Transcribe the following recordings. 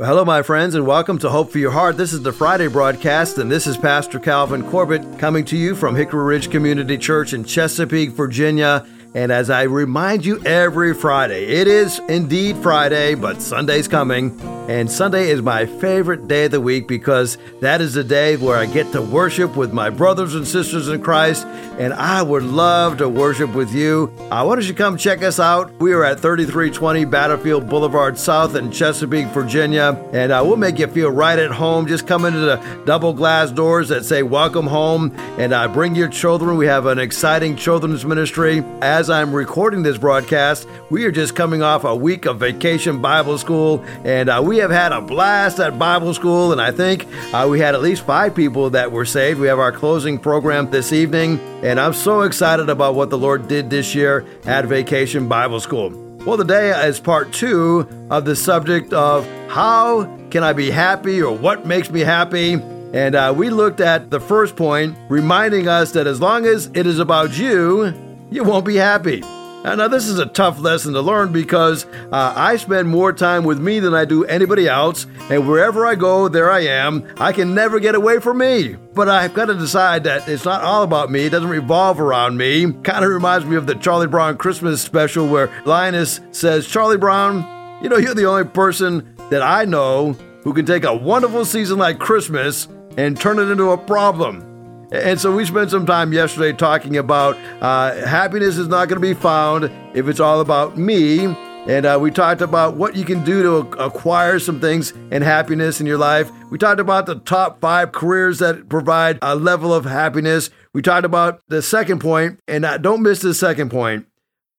Well, hello, my friends, and welcome to Hope for Your Heart. This is the Friday broadcast, and this is Pastor Calvin Corbett coming to you from Hickory Ridge Community Church in Chesapeake, Virginia. And as I remind you every Friday, it is indeed Friday, but Sunday's coming. And Sunday is my favorite day of the week because that is the day where I get to worship with my brothers and sisters in Christ. And I would love to worship with you. Uh, why don't you come check us out? We are at 3320 Battlefield Boulevard South in Chesapeake, Virginia. And uh, we'll make you feel right at home. Just come into the double glass doors that say welcome home and uh, bring your children. We have an exciting children's ministry. As I'm recording this broadcast, we are just coming off a week of vacation Bible school. And uh, we have had a blast at Bible school, and I think uh, we had at least five people that were saved. We have our closing program this evening, and I'm so excited about what the Lord did this year at Vacation Bible School. Well, today is part two of the subject of how can I be happy or what makes me happy. And uh, we looked at the first point, reminding us that as long as it is about you, you won't be happy. Now, this is a tough lesson to learn because uh, I spend more time with me than I do anybody else, and wherever I go, there I am. I can never get away from me. But I've got to decide that it's not all about me, it doesn't revolve around me. Kind of reminds me of the Charlie Brown Christmas special where Linus says, Charlie Brown, you know, you're the only person that I know who can take a wonderful season like Christmas and turn it into a problem. And so we spent some time yesterday talking about uh, happiness is not going to be found if it's all about me. And uh, we talked about what you can do to acquire some things and happiness in your life. We talked about the top five careers that provide a level of happiness. We talked about the second point, and uh, don't miss the second point.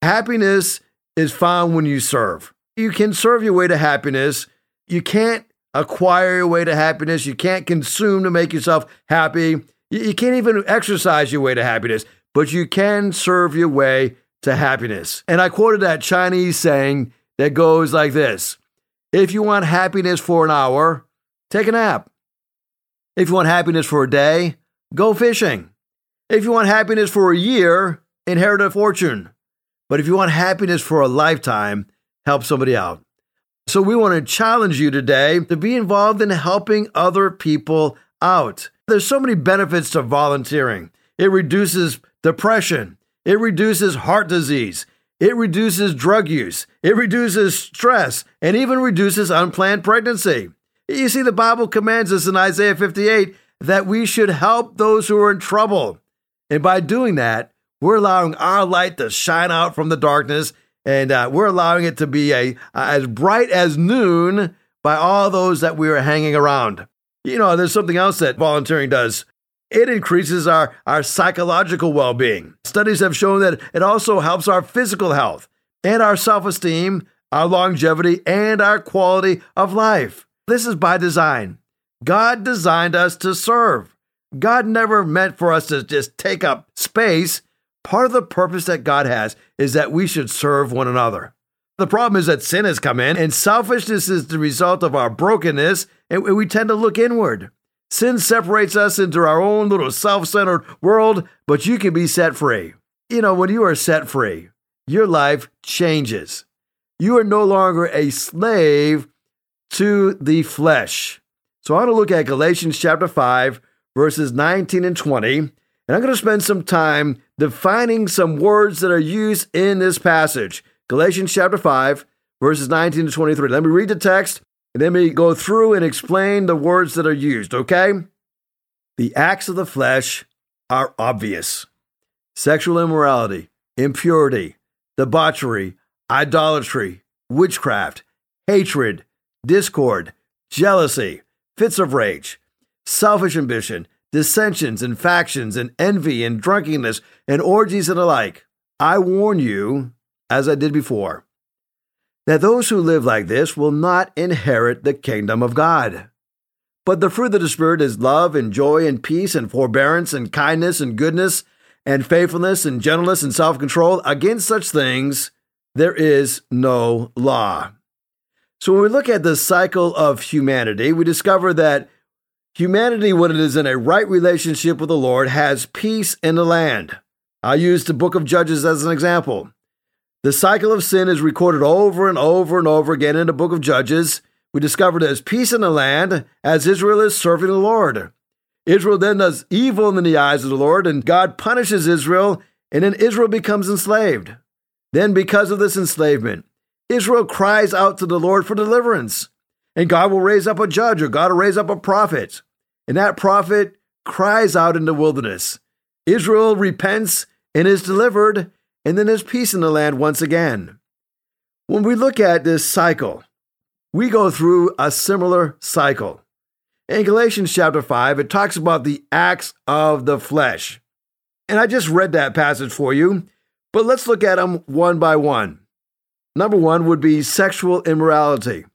Happiness is found when you serve. You can serve your way to happiness. You can't acquire your way to happiness. You can't consume to make yourself happy. You can't even exercise your way to happiness, but you can serve your way to happiness. And I quoted that Chinese saying that goes like this If you want happiness for an hour, take a nap. If you want happiness for a day, go fishing. If you want happiness for a year, inherit a fortune. But if you want happiness for a lifetime, help somebody out. So we want to challenge you today to be involved in helping other people out. There's so many benefits to volunteering. It reduces depression, it reduces heart disease, it reduces drug use, it reduces stress, and even reduces unplanned pregnancy. You see, the Bible commands us in Isaiah 58 that we should help those who are in trouble. And by doing that, we're allowing our light to shine out from the darkness, and uh, we're allowing it to be a, as bright as noon by all those that we are hanging around. You know, there's something else that volunteering does. It increases our, our psychological well being. Studies have shown that it also helps our physical health and our self esteem, our longevity, and our quality of life. This is by design. God designed us to serve. God never meant for us to just take up space. Part of the purpose that God has is that we should serve one another. The problem is that sin has come in, and selfishness is the result of our brokenness, and we tend to look inward. Sin separates us into our own little self centered world, but you can be set free. You know, when you are set free, your life changes. You are no longer a slave to the flesh. So I want to look at Galatians chapter 5, verses 19 and 20, and I'm going to spend some time defining some words that are used in this passage. Galatians chapter 5, verses 19 to 23. Let me read the text and then we go through and explain the words that are used, okay? The acts of the flesh are obvious sexual immorality, impurity, debauchery, idolatry, witchcraft, hatred, discord, jealousy, fits of rage, selfish ambition, dissensions and factions and envy and drunkenness and orgies and the like. I warn you as I did before, that those who live like this will not inherit the kingdom of God. But the fruit of the Spirit is love and joy and peace and forbearance and kindness and goodness and faithfulness and gentleness and self control. Against such things there is no law. So when we look at the cycle of humanity, we discover that humanity, when it is in a right relationship with the Lord, has peace in the land. I use the book of Judges as an example. The cycle of sin is recorded over and over and over again in the book of Judges. we discover there's peace in the land as Israel is serving the Lord. Israel then does evil in the eyes of the Lord, and God punishes Israel, and then Israel becomes enslaved. Then, because of this enslavement, Israel cries out to the Lord for deliverance. And God will raise up a judge, or God will raise up a prophet. And that prophet cries out in the wilderness. Israel repents and is delivered, and then there's peace in the land once again. When we look at this cycle, we go through a similar cycle. In Galatians chapter 5, it talks about the acts of the flesh. And I just read that passage for you, but let's look at them one by one. Number one would be sexual immorality.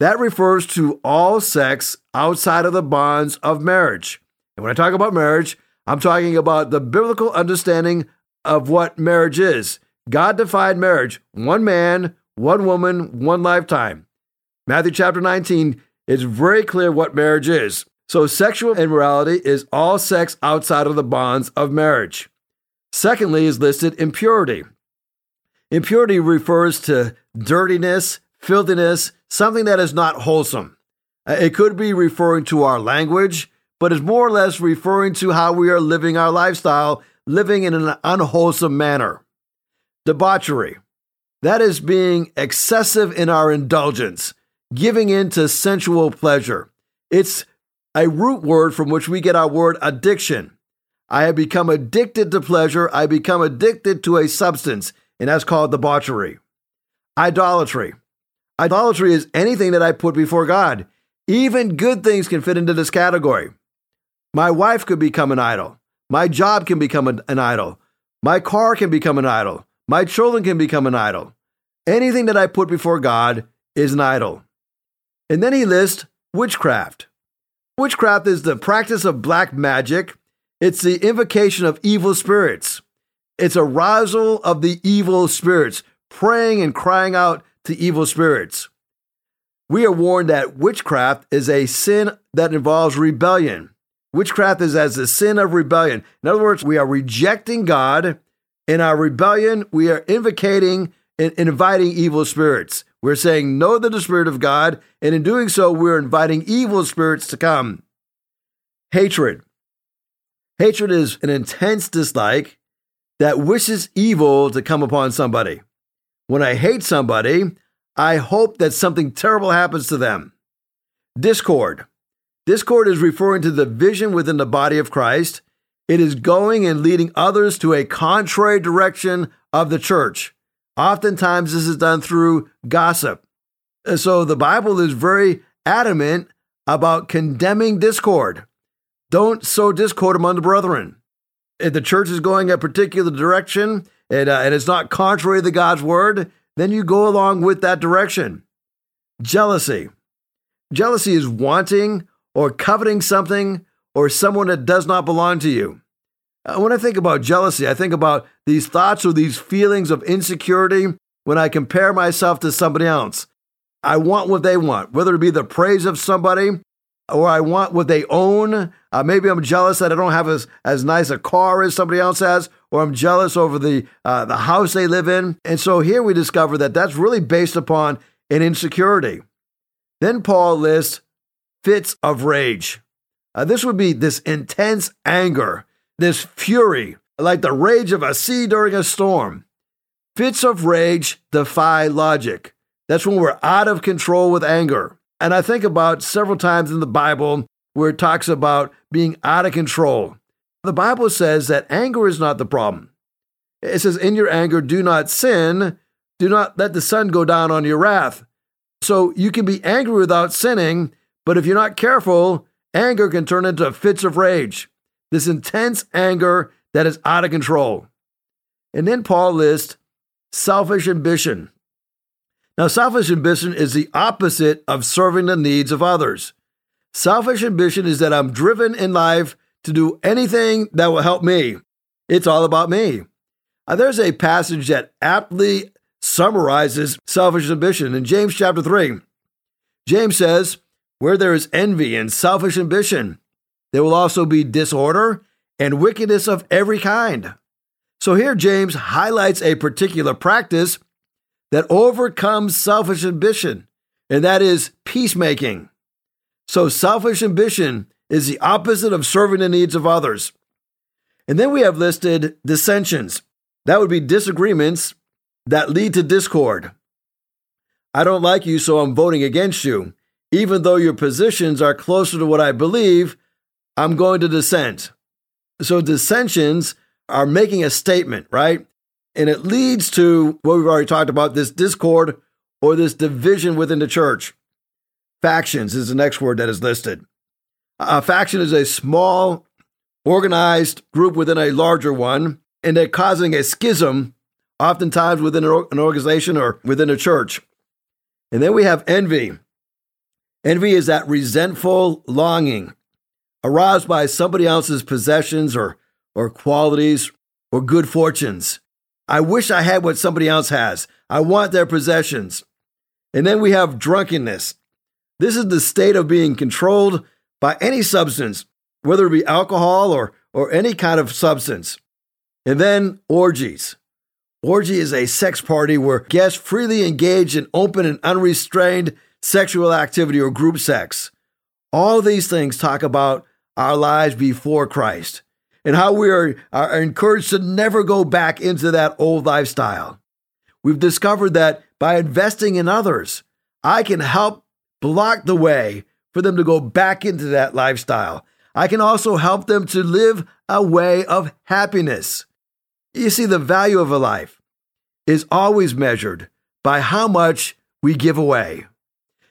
That refers to all sex outside of the bonds of marriage. And when I talk about marriage, I'm talking about the biblical understanding of what marriage is. God defined marriage one man, one woman, one lifetime. Matthew chapter 19 is very clear what marriage is. So, sexual immorality is all sex outside of the bonds of marriage. Secondly, is listed impurity. Impurity refers to dirtiness, filthiness, something that is not wholesome. Uh, it could be referring to our language, but is more or less referring to how we are living our lifestyle, living in an unwholesome manner. Debauchery. That is being excessive in our indulgence, giving in to sensual pleasure. It's a root word from which we get our word addiction. I have become addicted to pleasure. I become addicted to a substance, and that's called debauchery. Idolatry. Idolatry is anything that I put before God. Even good things can fit into this category. My wife could become an idol. My job can become an, an idol. My car can become an idol. My children can become an idol. Anything that I put before God is an idol. And then he lists witchcraft. Witchcraft is the practice of black magic. It's the invocation of evil spirits. It's arousal of the evil spirits, praying and crying out to evil spirits. We are warned that witchcraft is a sin that involves rebellion. Witchcraft is as a sin of rebellion. In other words, we are rejecting God. In our rebellion, we are invocating and inviting evil spirits. We're saying no to the Spirit of God, and in doing so, we're inviting evil spirits to come. Hatred. Hatred is an intense dislike that wishes evil to come upon somebody. When I hate somebody, I hope that something terrible happens to them. Discord. Discord is referring to the vision within the body of Christ. It is going and leading others to a contrary direction of the church. Oftentimes, this is done through gossip. So the Bible is very adamant about condemning discord. Don't sow discord among the brethren. If the church is going a particular direction, and, uh, and it's not contrary to God's word, then you go along with that direction. Jealousy. Jealousy is wanting or coveting something or someone that does not belong to you. Uh, when I think about jealousy, I think about these thoughts or these feelings of insecurity when I compare myself to somebody else. I want what they want, whether it be the praise of somebody or I want what they own. Uh, maybe I'm jealous that I don't have as, as nice a car as somebody else has, or I'm jealous over the, uh, the house they live in. And so here we discover that that's really based upon an insecurity. Then Paul lists fits of rage. Uh, this would be this intense anger, this fury, like the rage of a sea during a storm. Fits of rage defy logic. That's when we're out of control with anger. And I think about several times in the Bible where it talks about being out of control. The Bible says that anger is not the problem. It says, In your anger, do not sin, do not let the sun go down on your wrath. So you can be angry without sinning, but if you're not careful, anger can turn into fits of rage, this intense anger that is out of control. And then Paul lists selfish ambition. Now, selfish ambition is the opposite of serving the needs of others. Selfish ambition is that I'm driven in life to do anything that will help me. It's all about me. Uh, there's a passage that aptly summarizes selfish ambition in James chapter 3. James says, Where there is envy and selfish ambition, there will also be disorder and wickedness of every kind. So here James highlights a particular practice that overcomes selfish ambition. and that is peacemaking. So, selfish ambition is the opposite of serving the needs of others. And then we have listed dissensions. That would be disagreements that lead to discord. I don't like you, so I'm voting against you. Even though your positions are closer to what I believe, I'm going to dissent. So dissensions are making a statement, right? And it leads to what we've already talked about this discord or this division within the church. Factions is the next word that is listed. A faction is a small, organized group within a larger one, and they're causing a schism, oftentimes within an organization or within a church. And then we have envy. Envy is that resentful longing aroused by somebody else's possessions or, or qualities or good fortunes. I wish I had what somebody else has. I want their possessions. And then we have drunkenness. This is the state of being controlled by any substance, whether it be alcohol or, or any kind of substance. And then orgies. Orgy is a sex party where guests freely engage in open and unrestrained sexual activity or group sex. All these things talk about our lives before Christ and how we are, are encouraged to never go back into that old lifestyle. We've discovered that by investing in others, I can help block the way for them to go back into that lifestyle. I can also help them to live a way of happiness. You see, the value of a life is always measured by how much we give away.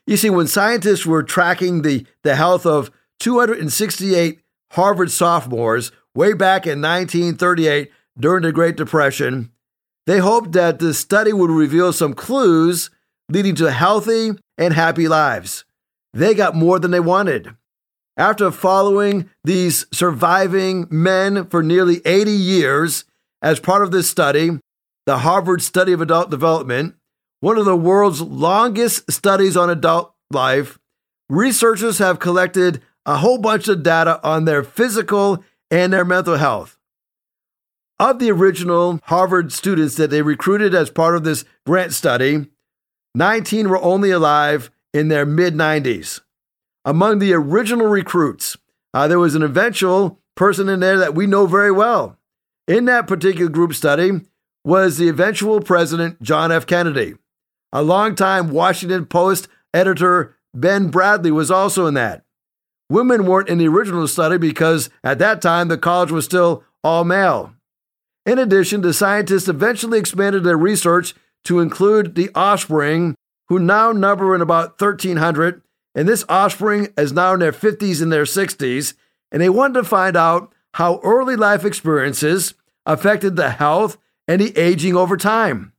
You see, when scientists were tracking the, the health of 268 Harvard sophomores way back in 1938 during the Great Depression, they hoped that the study would reveal some clues leading to healthy and happy lives. They got more than they wanted. After following these surviving men for nearly 80 years as part of this study, the Harvard Study of Adult Development, one of the world's longest studies on adult life, researchers have collected a whole bunch of data on their physical and their mental health. Of the original Harvard students that they recruited as part of this grant study, 19 were only alive in their mid 90s. Among the original recruits, uh, there was an eventual person in there that we know very well. In that particular group study was the eventual president, John F. Kennedy. A longtime Washington Post editor, Ben Bradlee was also in that. Women weren't in the original study because at that time the college was still all male. In addition, the scientists eventually expanded their research to include the offspring, who now number in about 1,300, and this offspring is now in their 50s and their 60s, and they wanted to find out how early life experiences affected the health and the aging over time.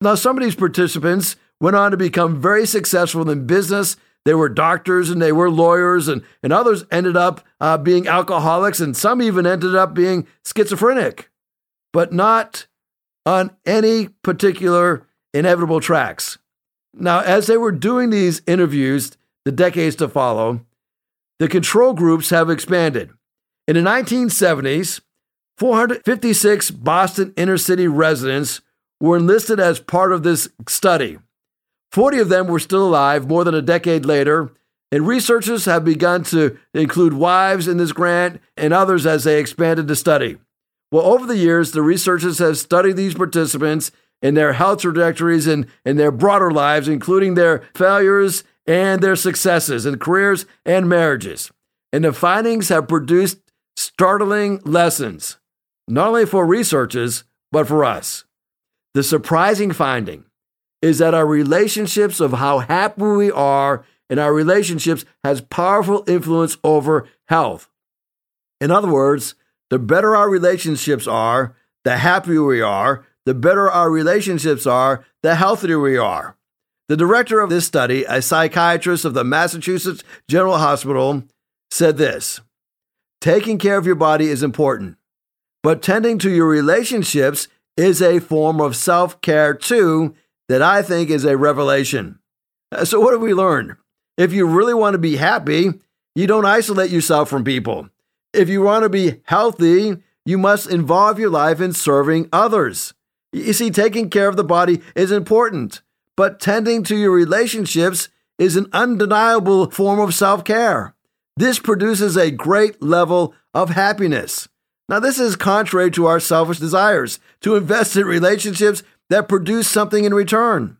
Now, some of these participants went on to become very successful in business they were doctors and they were lawyers, and, and others ended up uh, being alcoholics, and some even ended up being schizophrenic, but not on any particular inevitable tracks. Now, as they were doing these interviews, the decades to follow, the control groups have expanded. In the 1970s, 456 Boston inner city residents were enlisted as part of this study. 40 of them were still alive more than a decade later, and researchers have begun to include wives in this grant and others as they expanded the study. Well, over the years, the researchers have studied these participants and their health trajectories and, and their broader lives, including their failures and their successes in careers and marriages. And the findings have produced startling lessons, not only for researchers, but for us. The surprising finding is that our relationships of how happy we are in our relationships has powerful influence over health. In other words, the better our relationships are, the happier we are, the better our relationships are, the healthier we are. The director of this study, a psychiatrist of the Massachusetts General Hospital, said this Taking care of your body is important, but tending to your relationships is a form of self care too, that I think is a revelation. Uh, so, what have we learned? If you really want to be happy, you don't isolate yourself from people. If you want to be healthy, you must involve your life in serving others. You see, taking care of the body is important, but tending to your relationships is an undeniable form of self care. This produces a great level of happiness. Now, this is contrary to our selfish desires to invest in relationships that produce something in return.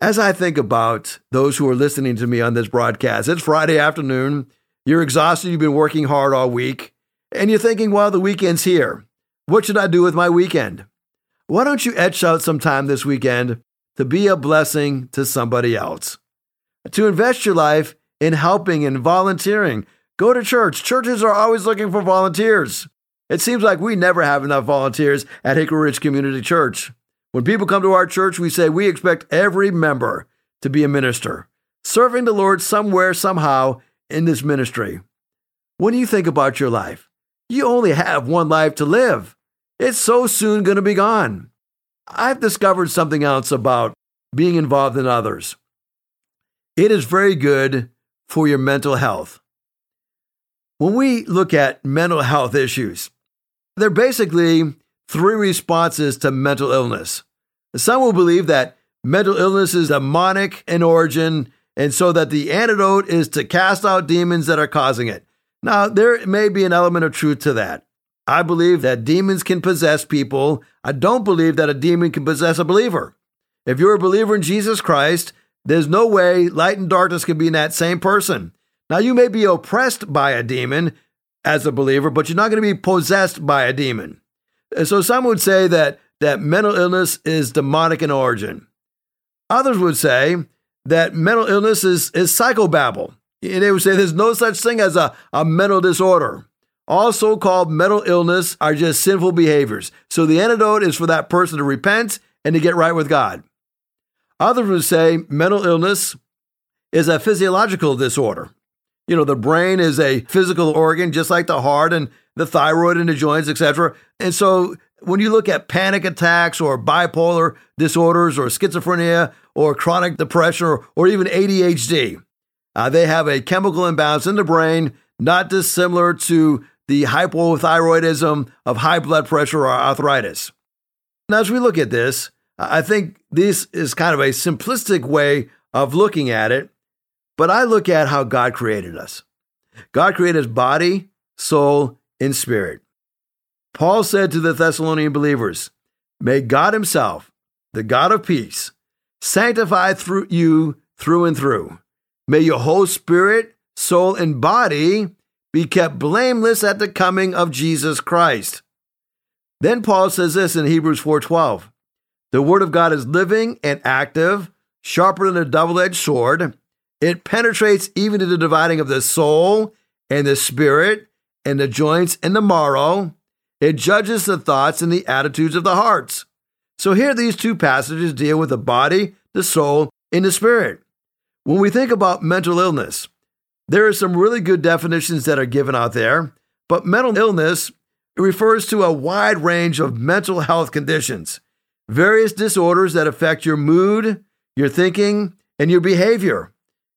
As I think about those who are listening to me on this broadcast, it's Friday afternoon. You're exhausted, you've been working hard all week, and you're thinking, well, the weekend's here. What should I do with my weekend? Why don't you etch out some time this weekend to be a blessing to somebody else? To invest your life in helping and volunteering. Go to church. Churches are always looking for volunteers. It seems like we never have enough volunteers at Hickory Ridge Community Church. When people come to our church, we say we expect every member to be a minister, serving the Lord somewhere, somehow in this ministry. When you think about your life, you only have one life to live. It's so soon going to be gone. I've discovered something else about being involved in others. It is very good for your mental health. When we look at mental health issues, there are basically three responses to mental illness. Some will believe that mental illness is demonic in origin, and so that the antidote is to cast out demons that are causing it. Now, there may be an element of truth to that. I believe that demons can possess people. I don't believe that a demon can possess a believer. If you're a believer in Jesus Christ, there's no way light and darkness can be in that same person. Now, you may be oppressed by a demon as a believer, but you're not going to be possessed by a demon. So some would say that, that mental illness is demonic in origin. Others would say that mental illness is, is psychobabble. And they would say there's no such thing as a, a mental disorder. All so called mental illness are just sinful behaviors. So the antidote is for that person to repent and to get right with God. Others would say mental illness is a physiological disorder. You know, the brain is a physical organ, just like the heart and the thyroid and the joints, etc. And so when you look at panic attacks or bipolar disorders or schizophrenia or chronic depression or, or even ADHD, uh, they have a chemical imbalance in the brain, not dissimilar to the hypothyroidism of high blood pressure or arthritis. Now, as we look at this, I think this is kind of a simplistic way of looking at it, but I look at how God created us. God created us body, soul, and spirit. Paul said to the Thessalonian believers, May God Himself, the God of peace, sanctify through you through and through. May your whole spirit, soul, and body be kept blameless at the coming of Jesus Christ. Then Paul says this in Hebrews 4:12. The word of God is living and active, sharper than a double-edged sword. It penetrates even to the dividing of the soul and the spirit and the joints and the marrow. It judges the thoughts and the attitudes of the hearts. So here these two passages deal with the body, the soul, and the spirit. When we think about mental illness, there are some really good definitions that are given out there, but mental illness refers to a wide range of mental health conditions, various disorders that affect your mood, your thinking, and your behavior.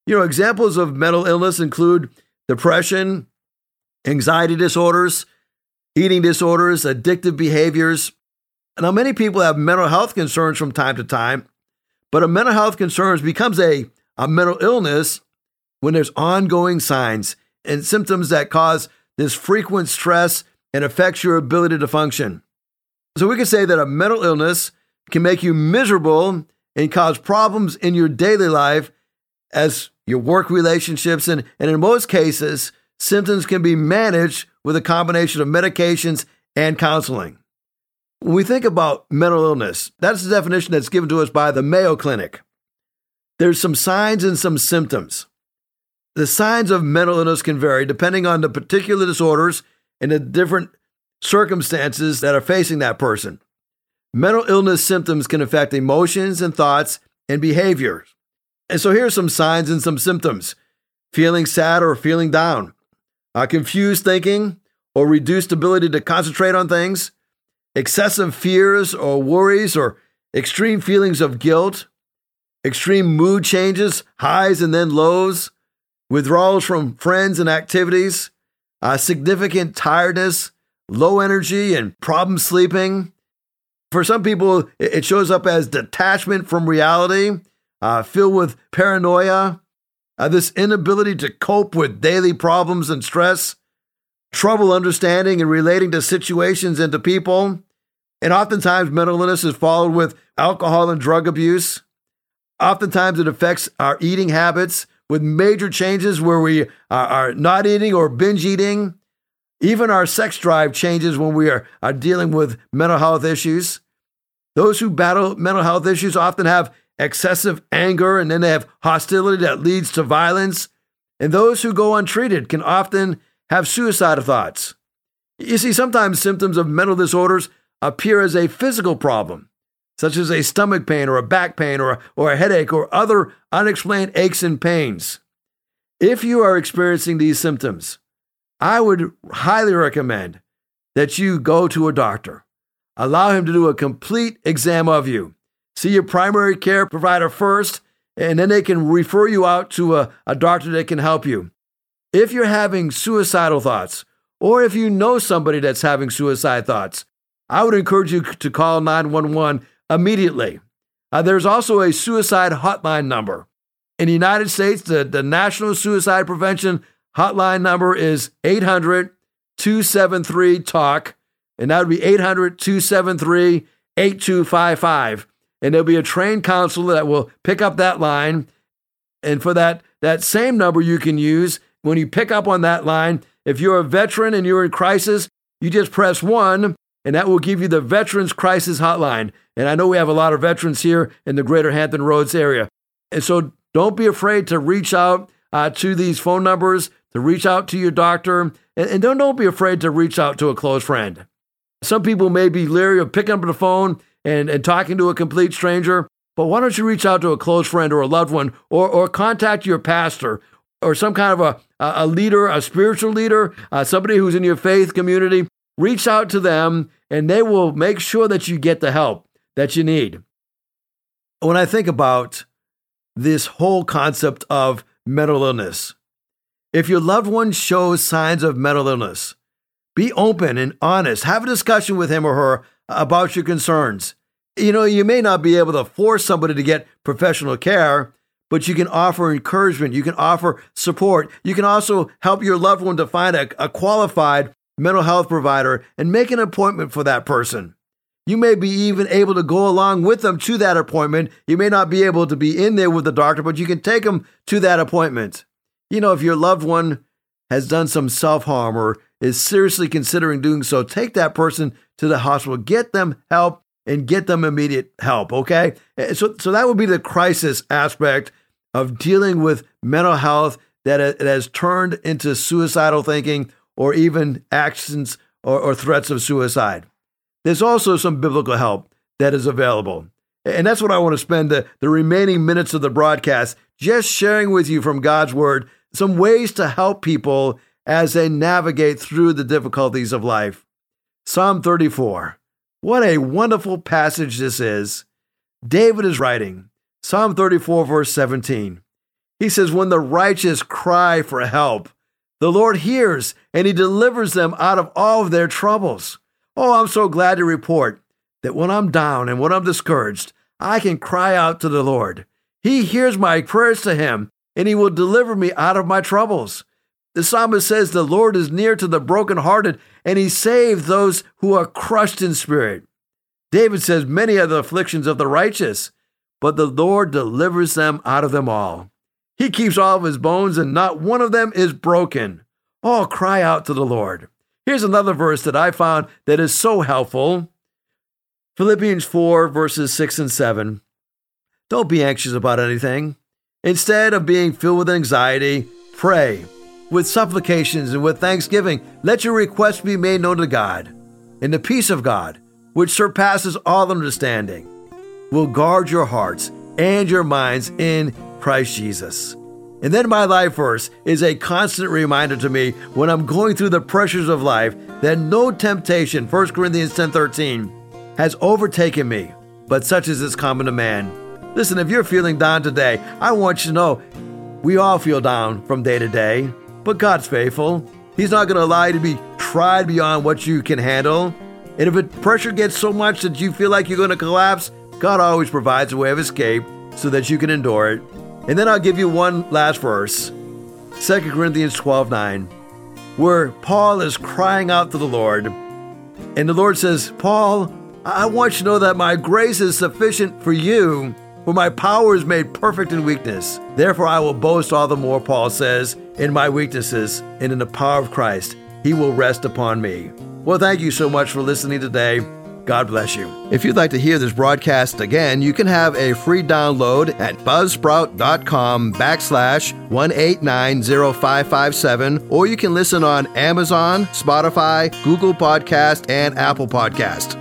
You know, examples of mental illness include depression, anxiety disorders, eating disorders, addictive behaviors. Now, many people have mental health concerns from time to time, but a mental health concerns becomes a, a mental illness when there's ongoing signs and symptoms that cause this frequent stress and affects your ability to function. So we can say that a mental illness can make you miserable and cause problems in your daily life as your work relationships and, and in most cases, symptoms can be managed with a combination of medications and counseling. When we think about mental illness, that's the definition that's given to us by the Mayo Clinic. There's some signs and some symptoms. The signs of mental illness can vary depending on the particular disorders and the different circumstances that are facing that person. Mental illness symptoms can affect emotions and thoughts and behaviors. And so here are some signs and some symptoms. Feeling sad or feeling down, uh, confused thinking or reduced ability to concentrate on things, excessive fears or worries or extreme feelings of guilt, extreme mood changes, highs and then lows, withdrawals from friends and activities, uh, significant tiredness, low energy, and problem sleeping. For some people, it shows up as detachment from reality, uh, filled with paranoia, uh, this inability to cope with daily problems and stress, trouble understanding and relating to situations and to people. And oftentimes, mental illness is followed with alcohol and drug abuse. Oftentimes, it affects our eating habits with major changes where we are not eating or binge eating. Even our sex drive changes when we are, are dealing with mental health issues. Those who battle mental health issues often have excessive anger and then they have hostility that leads to violence. And those who go untreated can often have suicidal thoughts. You see, sometimes symptoms of mental disorders appear as a physical problem, such as a stomach pain or a back pain or, or a headache or other unexplained aches and pains. If you are experiencing these symptoms, I would highly recommend that you go to a doctor. Allow him to do a complete exam of you. See your primary care provider first, and then they can refer you out to a, a doctor that can help you. If you're having suicidal thoughts, or if you know somebody that's having suicide thoughts, I would encourage you to call 911 immediately. Uh, there's also a suicide hotline number. In the United States, the, the National Suicide Prevention Hotline number is 800 273 TALK, and that would be 800 273 8255. And there'll be a trained counselor that will pick up that line. And for that, that same number you can use when you pick up on that line, if you're a veteran and you're in crisis, you just press one, and that will give you the Veterans Crisis Hotline. And I know we have a lot of veterans here in the greater Hampton Roads area. And so don't be afraid to reach out uh, to these phone numbers, to reach out to your doctor, and, and don't, don't be afraid to reach out to a close friend. Some people may be leery of picking up the phone and, and talking to a complete stranger, but why don't you reach out to a close friend or a loved one or, or contact your pastor or some kind of a, a leader, a spiritual leader, uh, somebody who's in your faith community, reach out to them and they will make sure that you get the help that you need. When I think about this whole concept of mental illness, if your loved one shows signs of mental illness, be open and honest. Have a discussion with him or her about your concerns. You know, you may not be able to force somebody to get professional care, but you can offer encouragement, you can offer support. You can also help your loved one to find a, a qualified mental health provider and make an appointment for that person. You may be even able to go along with them to that appointment. You may not be able to be in there with the doctor, but you can take them to that appointment. You know, if your loved one has done some self harm or is seriously considering doing so, take that person to the hospital, get them help, and get them immediate help. Okay. Eh, so, so that would be the crisis aspect of dealing with mental health that uh, it has turned into suicidal thinking or even actions or, or threats of suicide. There's also some biblical help that is available. And that's what I want to spend the, the remaining minutes of the broadcast just sharing with you from God's Word some ways to help people as they navigate through the difficulties of life. Psalm 34. What a wonderful passage this is. David is writing, Psalm 34, verse 17. He says, When the righteous cry for help, the Lord hears and he delivers them out of all of their troubles. Oh, I'm so glad to report that when I'm down and when I'm discouraged, I can cry out to the Lord. He hears my prayers to him and he will deliver me out of my troubles. The psalmist says, The Lord is near to the brokenhearted and he saves those who are crushed in spirit. David says, Many are the afflictions of the righteous but the Lord delivers them out of them all. He keeps all of his bones, and not one of them is broken. All cry out to the Lord. Here's another verse that I found that is so helpful Philippians 4, verses 6 and 7. Don't be anxious about anything. Instead of being filled with anxiety, pray. With supplications and with thanksgiving, let your requests be made known to God. And the peace of God, which surpasses all understanding, will guard your hearts and your minds in Christ Jesus. And then my life verse is a constant reminder to me when I'm going through the pressures of life that no temptation, 1 Corinthians 10:13, has overtaken me, but such as is common to man. Listen, if you're feeling down today, I want you to know we all feel down from day to day, but God's faithful. He's not going to allow you to be tried beyond what you can handle. And if the pressure gets so much that you feel like you're going to collapse, God always provides a way of escape, so that you can endure it. And then I'll give you one last verse 2 Corinthians 12 9, where Paul is crying out to the Lord. And the Lord says, Paul, I want you to know that my grace is sufficient for you, for my power is made perfect in weakness. Therefore, I will boast all the more, Paul says, in my weaknesses and in the power of Christ. He will rest upon me. Well, thank you so much for listening today. God bless you. If you'd like to hear this broadcast again, you can have a free download at buzzsprout.com backslash 1890557, or you can listen on Amazon, Spotify, Google Podcast, and Apple Podcast.